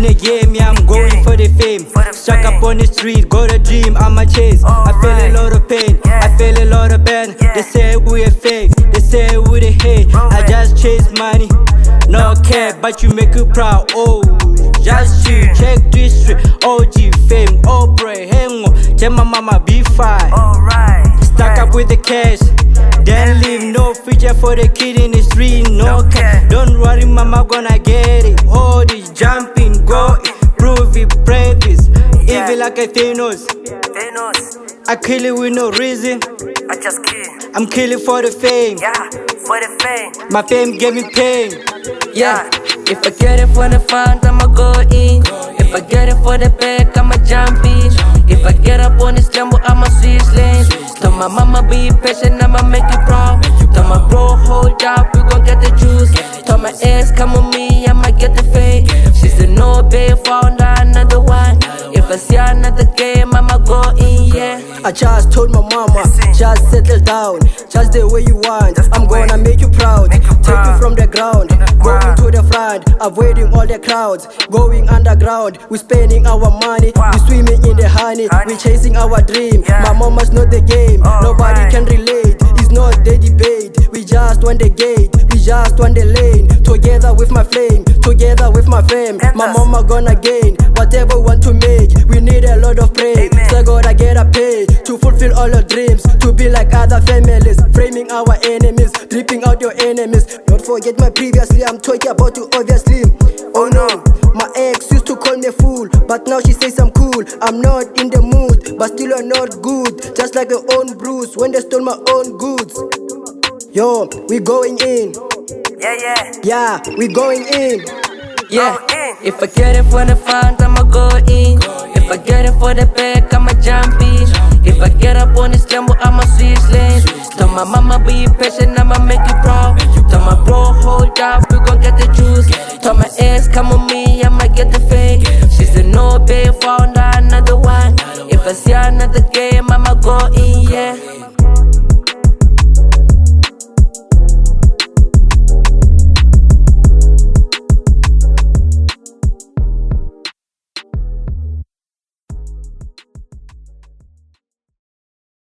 fame. For the fame. Stuck up on the street, got a dream, I'ma chase. I feel a lot of pain, I feel a lot of pain. They say we a fake, they say we the hate. I just chase money, no care, but you make you proud. Oh, just you check this street. OG fame, oh pray, hang on. Tell my mama be fine. Alright. Stuck up with the cash. Then leave no future for the kid in the street. No care. Don't worry, mama gonna get it. Hold it, jumping, go it, practice. Yeah. Even like a Thanos. Thanos. I kill it with no reason. I just kill. I'm killing for the fame. Yeah. For the fame. My fame gave me pain. Yeah, if I get it for the fun, I'ma go in. If I get it for the back, I'ma jump in. If I get up on this jumbo, I'ma switch lanes. Tell my mama be patient, I'ma make it proud. Tell my bro, hold up, we gon' get the juice. Tell my ex, come with me, I'ma get the fame. No, babe, found another one. If I see another game, I'ma go in, yeah. I just told my mama, just settle down, just the way you want. I'm gonna make you proud, take you from the ground, going to the front, avoiding all the crowds, going underground. We spending our money, we swimming in the honey, we chasing our dream. My mama's not the game, nobody can relate. It's not. We just want the gate, we just want the lane. Together with my flame, together with my fame. My mama gonna gain whatever we want to make. We need a lot of praise. So gotta get a pay to fulfill all your dreams, to be like other families, framing our enemies, dripping out your enemies. Don't forget my previously, I'm talking about you obviously. Oh no, my ex used to call me a fool, but now she says I'm cool. I'm not in the mood, but still I'm not good. Just like the own Bruce when they stole my own goods. Yo, we going in. Yeah, yeah. Yeah, we going in. Yeah. If I get it for the fans, I'ma go in. If I get it for the back, I'ma jump in. If I get up on this jumbo, I'ma switch lanes. Tell my mama be patient, I'ma make you proud. Tell my bro, hold up, we gon' get the juice. Tell my ass, come with me, I'ma get the fame. She's the no babe, found another one. If I see another game, I'ma go in, yeah.